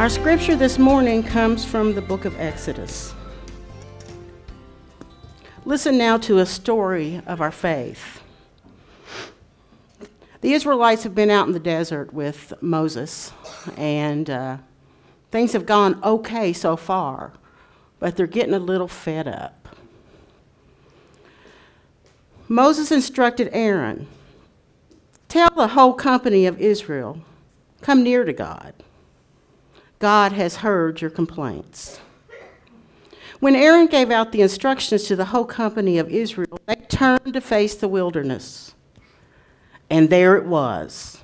Our scripture this morning comes from the book of Exodus. Listen now to a story of our faith. The Israelites have been out in the desert with Moses, and uh, things have gone okay so far, but they're getting a little fed up. Moses instructed Aaron Tell the whole company of Israel, come near to God. God has heard your complaints. When Aaron gave out the instructions to the whole company of Israel, they turned to face the wilderness. And there it was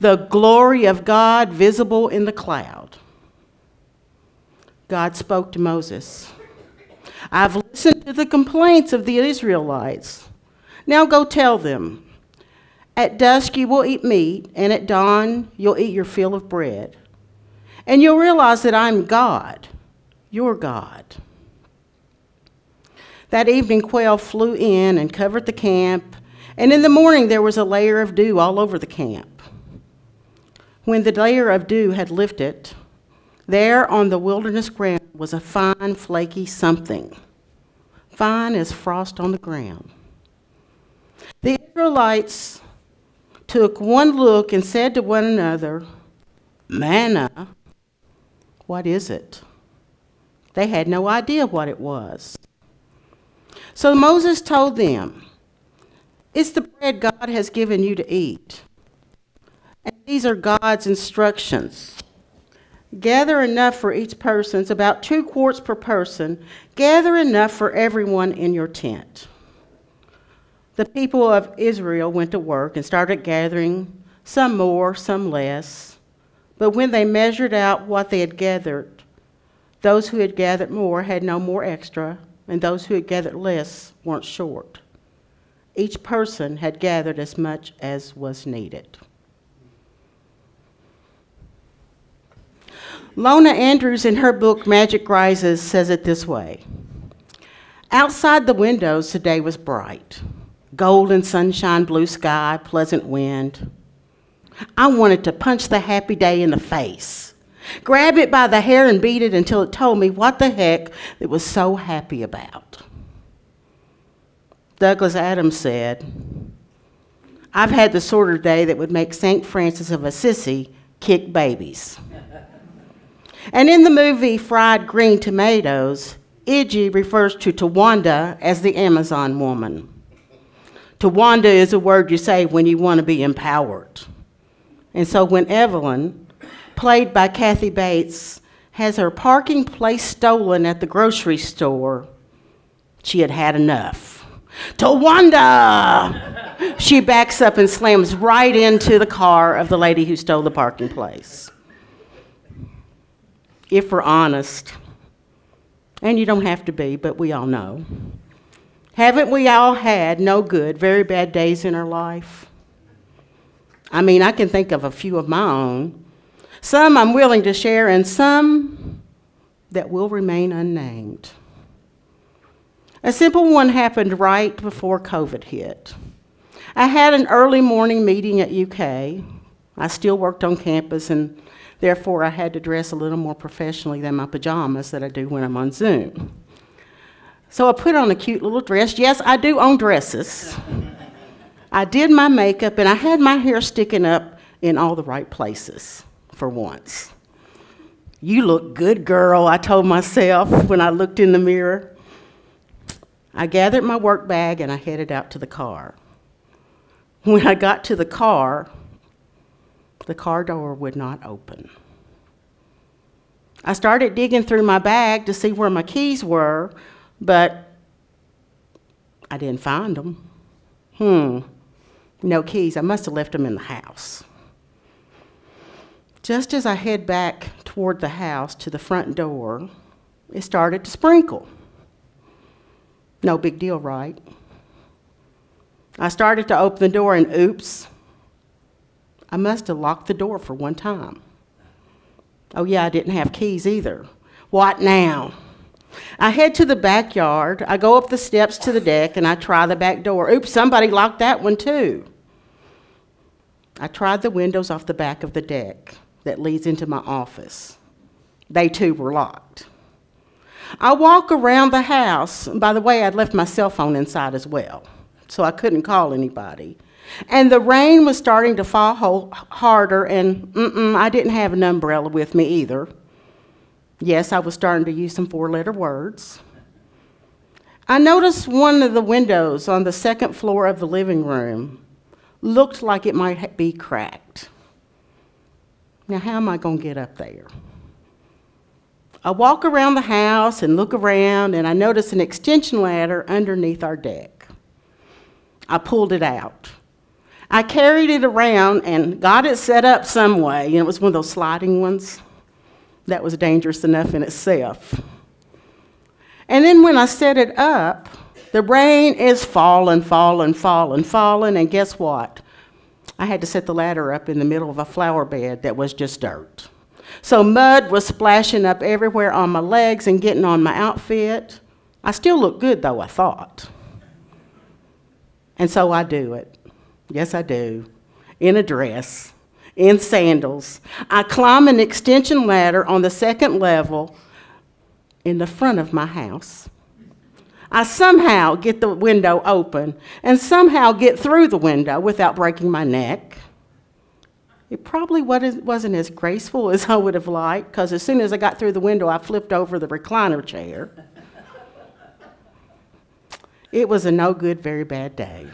the glory of God visible in the cloud. God spoke to Moses I've listened to the complaints of the Israelites. Now go tell them. At dusk you will eat meat, and at dawn you'll eat your fill of bread. And you'll realize that I'm God, your God. That evening, quail flew in and covered the camp, and in the morning there was a layer of dew all over the camp. When the layer of dew had lifted, there on the wilderness ground was a fine, flaky something, fine as frost on the ground. The Israelites took one look and said to one another, Manna what is it? They had no idea what it was. So Moses told them, It's the bread God has given you to eat. And these are God's instructions. Gather enough for each person, it's about two quarts per person. Gather enough for everyone in your tent. The people of Israel went to work and started gathering, some more, some less. But when they measured out what they had gathered, those who had gathered more had no more extra, and those who had gathered less weren't short. Each person had gathered as much as was needed. Ilona Andrews, in her book Magic Rises, says it this way Outside the windows, today was bright golden sunshine, blue sky, pleasant wind. I wanted to punch the happy day in the face, grab it by the hair and beat it until it told me what the heck it was so happy about. Douglas Adams said, I've had the sort of day that would make St. Francis of Assisi kick babies. and in the movie Fried Green Tomatoes, Iggy refers to Tawanda as the Amazon woman. Tawanda is a word you say when you want to be empowered. And so when Evelyn, played by Kathy Bates, has her parking place stolen at the grocery store, she had had enough. Tawanda! she backs up and slams right into the car of the lady who stole the parking place. If we're honest, and you don't have to be, but we all know, haven't we all had no good, very bad days in our life? I mean, I can think of a few of my own. Some I'm willing to share, and some that will remain unnamed. A simple one happened right before COVID hit. I had an early morning meeting at UK. I still worked on campus, and therefore I had to dress a little more professionally than my pajamas that I do when I'm on Zoom. So I put on a cute little dress. Yes, I do own dresses. I did my makeup and I had my hair sticking up in all the right places for once. You look good, girl, I told myself when I looked in the mirror. I gathered my work bag and I headed out to the car. When I got to the car, the car door would not open. I started digging through my bag to see where my keys were, but I didn't find them. Hmm. No keys. I must have left them in the house. Just as I head back toward the house to the front door, it started to sprinkle. No big deal, right? I started to open the door, and oops, I must have locked the door for one time. Oh, yeah, I didn't have keys either. What now? I head to the backyard. I go up the steps to the deck and I try the back door. Oops, somebody locked that one too. I tried the windows off the back of the deck that leads into my office. They too were locked. I walk around the house. By the way, I'd left my cell phone inside as well, so I couldn't call anybody. And the rain was starting to fall harder, and I didn't have an umbrella with me either. Yes, I was starting to use some four letter words. I noticed one of the windows on the second floor of the living room looked like it might be cracked. Now, how am I going to get up there? I walk around the house and look around, and I notice an extension ladder underneath our deck. I pulled it out. I carried it around and got it set up some way. And it was one of those sliding ones that was dangerous enough in itself. And then when I set it up, the rain is falling, falling, falling, falling, and guess what? I had to set the ladder up in the middle of a flower bed that was just dirt. So mud was splashing up everywhere on my legs and getting on my outfit. I still look good, though, I thought. And so I do it. Yes, I do. In a dress, in sandals. I climb an extension ladder on the second level in the front of my house. I somehow get the window open and somehow get through the window without breaking my neck. It probably wasn't as graceful as I would have liked, because as soon as I got through the window, I flipped over the recliner chair. it was a no good, very bad day.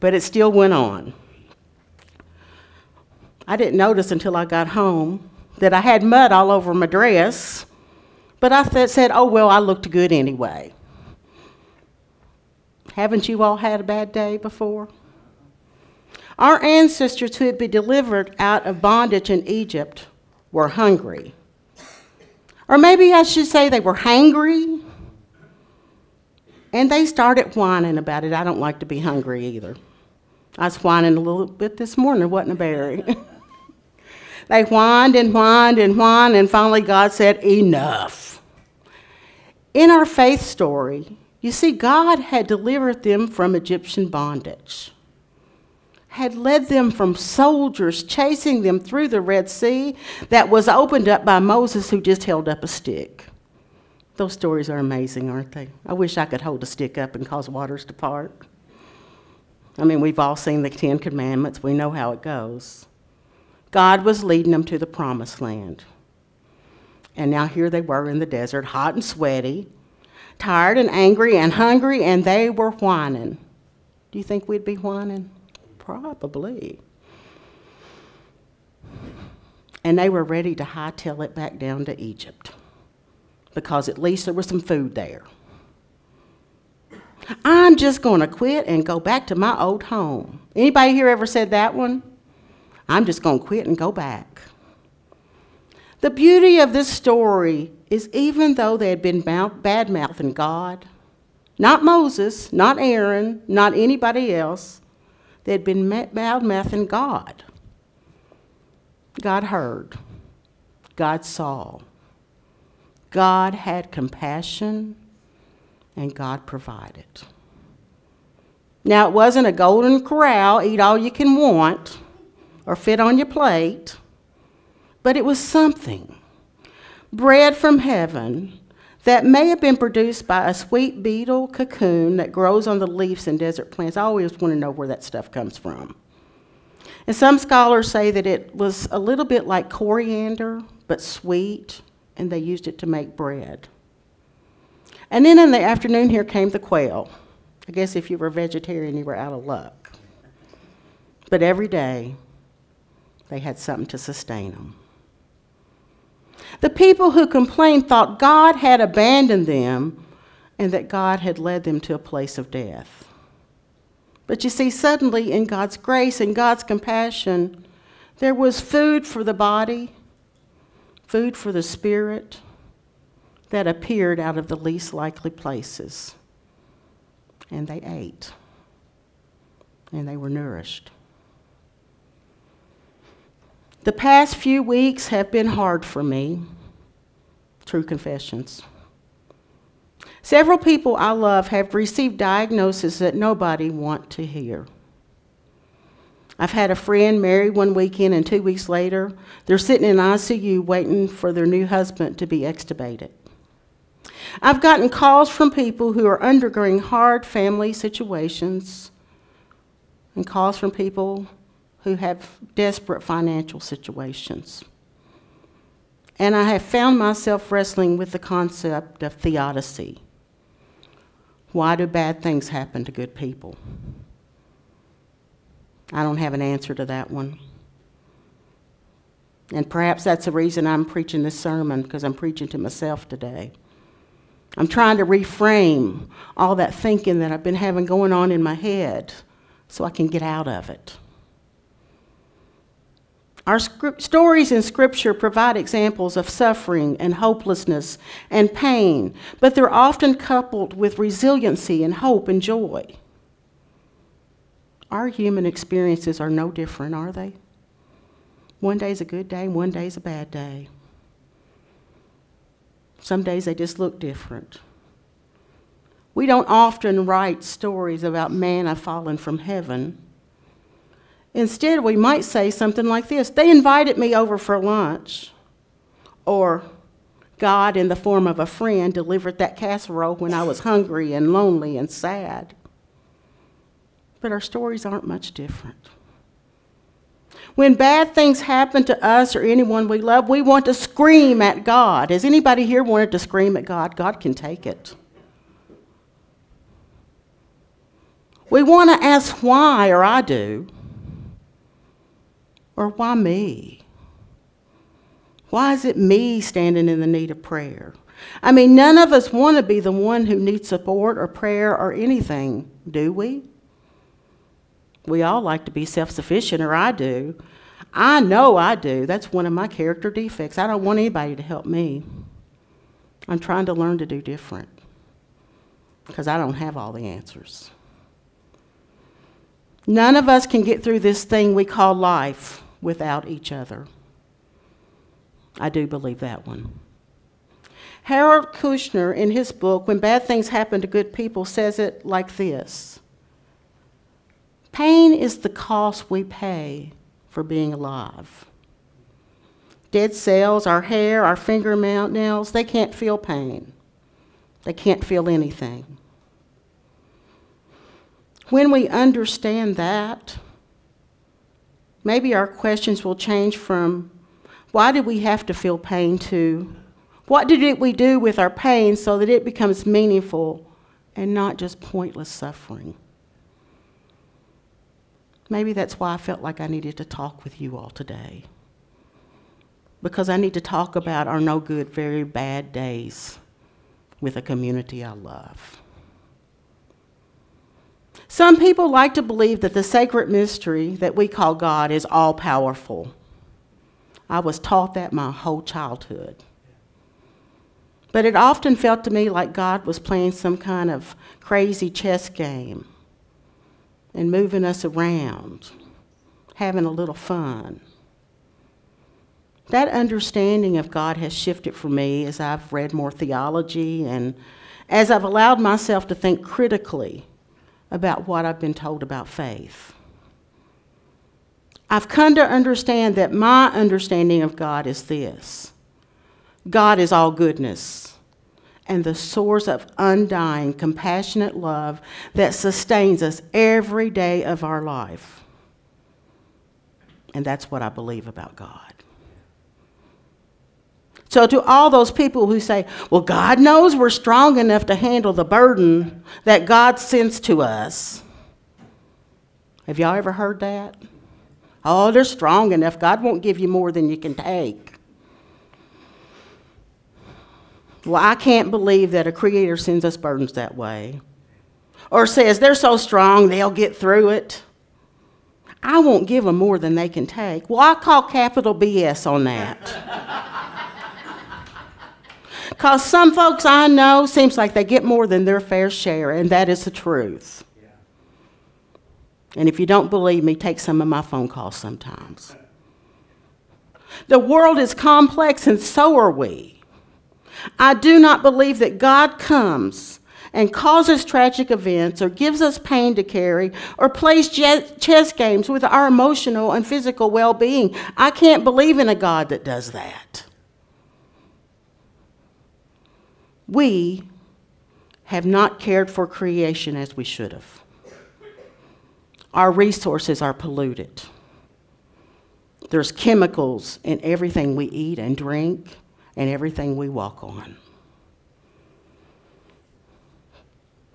But it still went on. I didn't notice until I got home that I had mud all over my dress, but I th- said, oh, well, I looked good anyway. Haven't you all had a bad day before? Our ancestors who had been delivered out of bondage in Egypt were hungry. Or maybe I should say they were hangry. And they started whining about it. I don't like to be hungry either. I was whining a little bit this morning, wasn't a berry. they whined and whined and whined, and finally God said, Enough. In our faith story, you see, God had delivered them from Egyptian bondage had led them from soldiers chasing them through the Red Sea that was opened up by Moses, who just held up a stick. Those stories are amazing, aren't they? I wish I could hold a stick up and cause waters to part. I mean, we've all seen the Ten Commandments, we know how it goes. God was leading them to the promised land. And now here they were in the desert, hot and sweaty, tired and angry and hungry, and they were whining. Do you think we'd be whining? Probably. And they were ready to hightail it back down to Egypt because at least there was some food there. I'm just going to quit and go back to my old home. Anybody here ever said that one? I'm just going to quit and go back. The beauty of this story is even though they had been bad mouthing God, not Moses, not Aaron, not anybody else, they had been bad mouthing God. God heard. God saw. God had compassion, and God provided. Now, it wasn't a golden corral, eat all you can want, or fit on your plate, but it was something. Bread from heaven that may have been produced by a sweet beetle cocoon that grows on the leaves in desert plants. I always want to know where that stuff comes from. And some scholars say that it was a little bit like coriander, but sweet, and they used it to make bread. And then in the afternoon, here came the quail. I guess if you were a vegetarian, you were out of luck. But every day, they had something to sustain them. The people who complained thought God had abandoned them and that God had led them to a place of death. But you see, suddenly, in God's grace and God's compassion, there was food for the body, food for the spirit that appeared out of the least likely places. And they ate, and they were nourished. The past few weeks have been hard for me. True confessions. Several people I love have received diagnoses that nobody want to hear. I've had a friend marry one weekend, and two weeks later, they're sitting in ICU waiting for their new husband to be extubated. I've gotten calls from people who are undergoing hard family situations, and calls from people who have desperate financial situations. And I have found myself wrestling with the concept of theodicy. Why do bad things happen to good people? I don't have an answer to that one. And perhaps that's the reason I'm preaching this sermon, because I'm preaching to myself today. I'm trying to reframe all that thinking that I've been having going on in my head so I can get out of it. Our stories in Scripture provide examples of suffering and hopelessness and pain, but they're often coupled with resiliency and hope and joy. Our human experiences are no different, are they? One day's a good day, one day's a bad day. Some days they just look different. We don't often write stories about manna falling from heaven. Instead, we might say something like this They invited me over for lunch. Or, God, in the form of a friend, delivered that casserole when I was hungry and lonely and sad. But our stories aren't much different. When bad things happen to us or anyone we love, we want to scream at God. Has anybody here wanted to scream at God? God can take it. We want to ask why, or I do. Or why me? Why is it me standing in the need of prayer? I mean, none of us want to be the one who needs support or prayer or anything, do we? We all like to be self sufficient, or I do. I know I do. That's one of my character defects. I don't want anybody to help me. I'm trying to learn to do different because I don't have all the answers. None of us can get through this thing we call life without each other. I do believe that one. Harold Kushner, in his book, When Bad Things Happen to Good People, says it like this Pain is the cost we pay for being alive. Dead cells, our hair, our fingernails, they can't feel pain. They can't feel anything. When we understand that, maybe our questions will change from why did we have to feel pain to what did we do with our pain so that it becomes meaningful and not just pointless suffering? Maybe that's why I felt like I needed to talk with you all today. Because I need to talk about our no good, very bad days with a community I love. Some people like to believe that the sacred mystery that we call God is all powerful. I was taught that my whole childhood. But it often felt to me like God was playing some kind of crazy chess game and moving us around, having a little fun. That understanding of God has shifted for me as I've read more theology and as I've allowed myself to think critically about what I've been told about faith. I've come to understand that my understanding of God is this God is all goodness and the source of undying, compassionate love that sustains us every day of our life. And that's what I believe about God. So, to all those people who say, well, God knows we're strong enough to handle the burden that God sends to us, have y'all ever heard that? Oh, they're strong enough. God won't give you more than you can take. Well, I can't believe that a creator sends us burdens that way. Or says they're so strong they'll get through it. I won't give them more than they can take. Well, I call capital BS on that. Because some folks I know seems like they get more than their fair share, and that is the truth. And if you don't believe me, take some of my phone calls sometimes. The world is complex, and so are we. I do not believe that God comes and causes tragic events or gives us pain to carry or plays chess games with our emotional and physical well being. I can't believe in a God that does that. We have not cared for creation as we should have. Our resources are polluted. There's chemicals in everything we eat and drink and everything we walk on.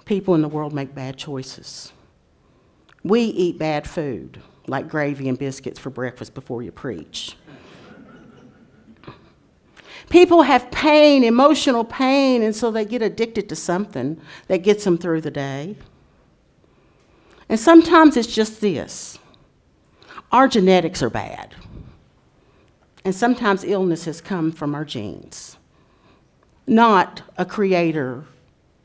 People in the world make bad choices. We eat bad food, like gravy and biscuits for breakfast before you preach. People have pain, emotional pain, and so they get addicted to something that gets them through the day. And sometimes it's just this our genetics are bad. And sometimes illnesses come from our genes, not a creator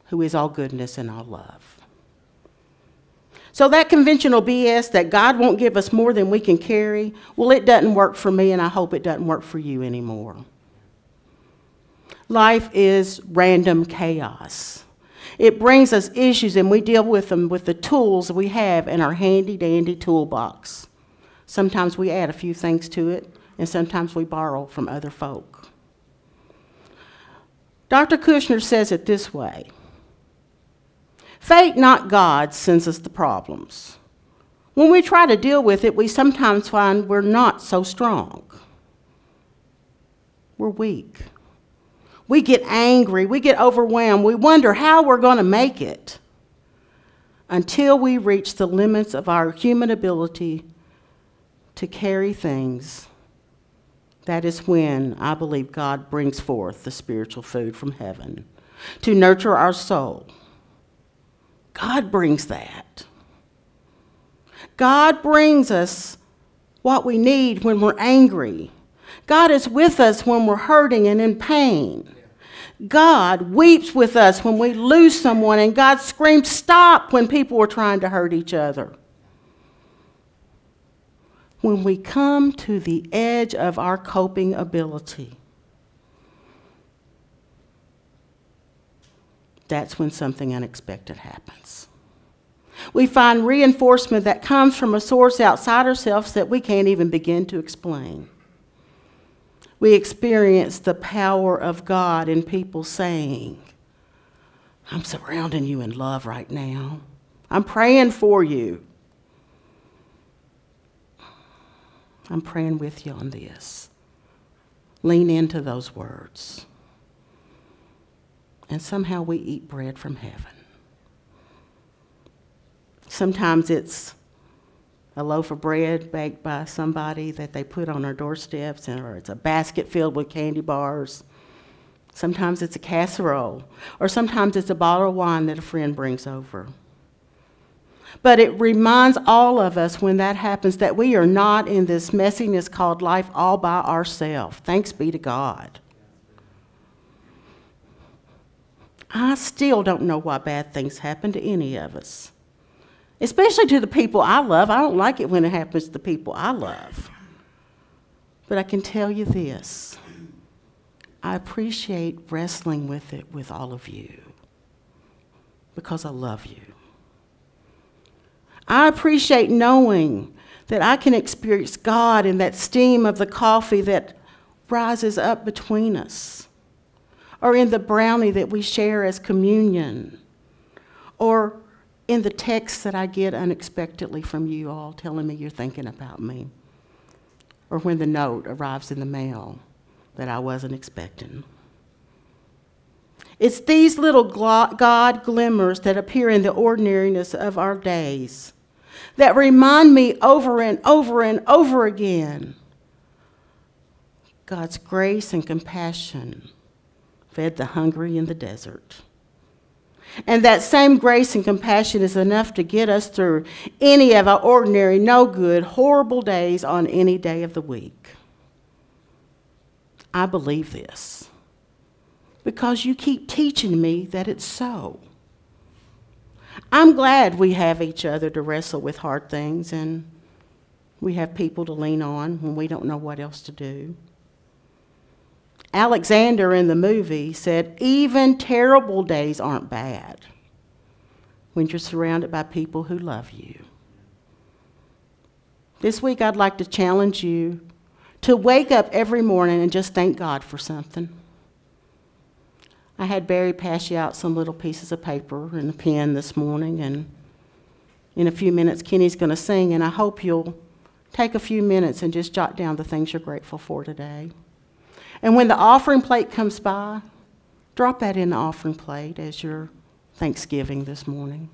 who is all goodness and all love. So, that conventional BS that God won't give us more than we can carry, well, it doesn't work for me, and I hope it doesn't work for you anymore. Life is random chaos. It brings us issues, and we deal with them with the tools we have in our handy dandy toolbox. Sometimes we add a few things to it, and sometimes we borrow from other folk. Dr. Kushner says it this way Fate, not God, sends us the problems. When we try to deal with it, we sometimes find we're not so strong. We're weak. We get angry, we get overwhelmed, we wonder how we're going to make it until we reach the limits of our human ability to carry things that is when I believe God brings forth the spiritual food from heaven to nurture our soul. God brings that. God brings us what we need when we're angry. God is with us when we're hurting and in pain. God weeps with us when we lose someone, and God screams, Stop, when people are trying to hurt each other when we come to the edge of our coping ability. That's when something unexpected happens. We find reinforcement that comes from a source outside ourselves that we can't even begin to explain. We experience the power of God in people saying, I'm surrounding you in love right now. I'm praying for you. I'm praying with you on this. Lean into those words. And somehow we eat bread from heaven. Sometimes it's a loaf of bread baked by somebody that they put on our doorsteps, or it's a basket filled with candy bars. Sometimes it's a casserole, or sometimes it's a bottle of wine that a friend brings over. But it reminds all of us when that happens that we are not in this messiness called life all by ourselves. Thanks be to God. I still don't know why bad things happen to any of us, especially to the people I love. I don't like it when it happens to the people I love. But I can tell you this I appreciate wrestling with it with all of you because I love you. I appreciate knowing that I can experience God in that steam of the coffee that rises up between us, or in the brownie that we share as communion, or in the texts that I get unexpectedly from you all telling me you're thinking about me, or when the note arrives in the mail that I wasn't expecting. It's these little God glimmers that appear in the ordinariness of our days that remind me over and over and over again God's grace and compassion fed the hungry in the desert. And that same grace and compassion is enough to get us through any of our ordinary, no good, horrible days on any day of the week. I believe this because you keep teaching me that it's so. I'm glad we have each other to wrestle with hard things and we have people to lean on when we don't know what else to do. Alexander in the movie said, even terrible days aren't bad. when you're surrounded by people who love you. This week, I'd like to challenge you to wake up every morning and just thank God for something. I had Barry pass you out some little pieces of paper and a pen this morning, and in a few minutes, Kenny's going to sing, and I hope you'll take a few minutes and just jot down the things you're grateful for today. And when the offering plate comes by, drop that in the offering plate as your Thanksgiving this morning.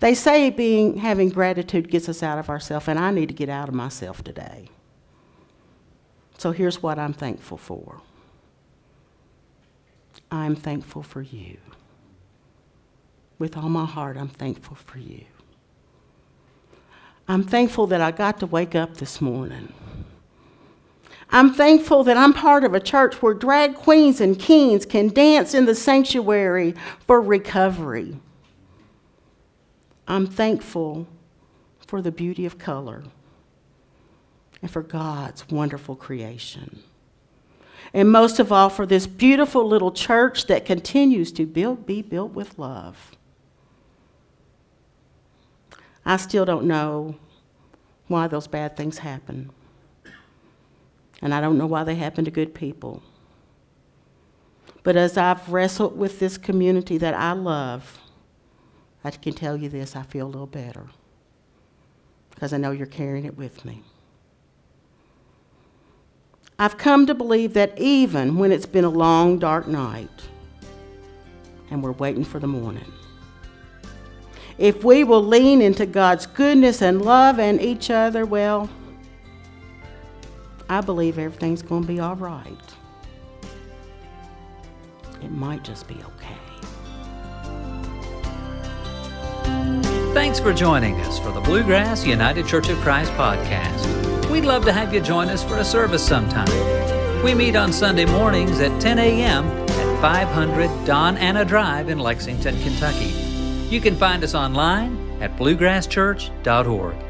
They say being having gratitude gets us out of ourselves, and I need to get out of myself today. So here's what I'm thankful for. I'm thankful for you. With all my heart, I'm thankful for you. I'm thankful that I got to wake up this morning. I'm thankful that I'm part of a church where drag queens and kings can dance in the sanctuary for recovery. I'm thankful for the beauty of color and for God's wonderful creation. And most of all, for this beautiful little church that continues to build, be built with love. I still don't know why those bad things happen. And I don't know why they happen to good people. But as I've wrestled with this community that I love, I can tell you this I feel a little better because I know you're carrying it with me. I've come to believe that even when it's been a long, dark night and we're waiting for the morning, if we will lean into God's goodness and love and each other, well, I believe everything's going to be all right. It might just be okay. Thanks for joining us for the Bluegrass United Church of Christ podcast. We'd love to have you join us for a service sometime. We meet on Sunday mornings at 10 a.m. at 500 Don Anna Drive in Lexington, Kentucky. You can find us online at bluegrasschurch.org.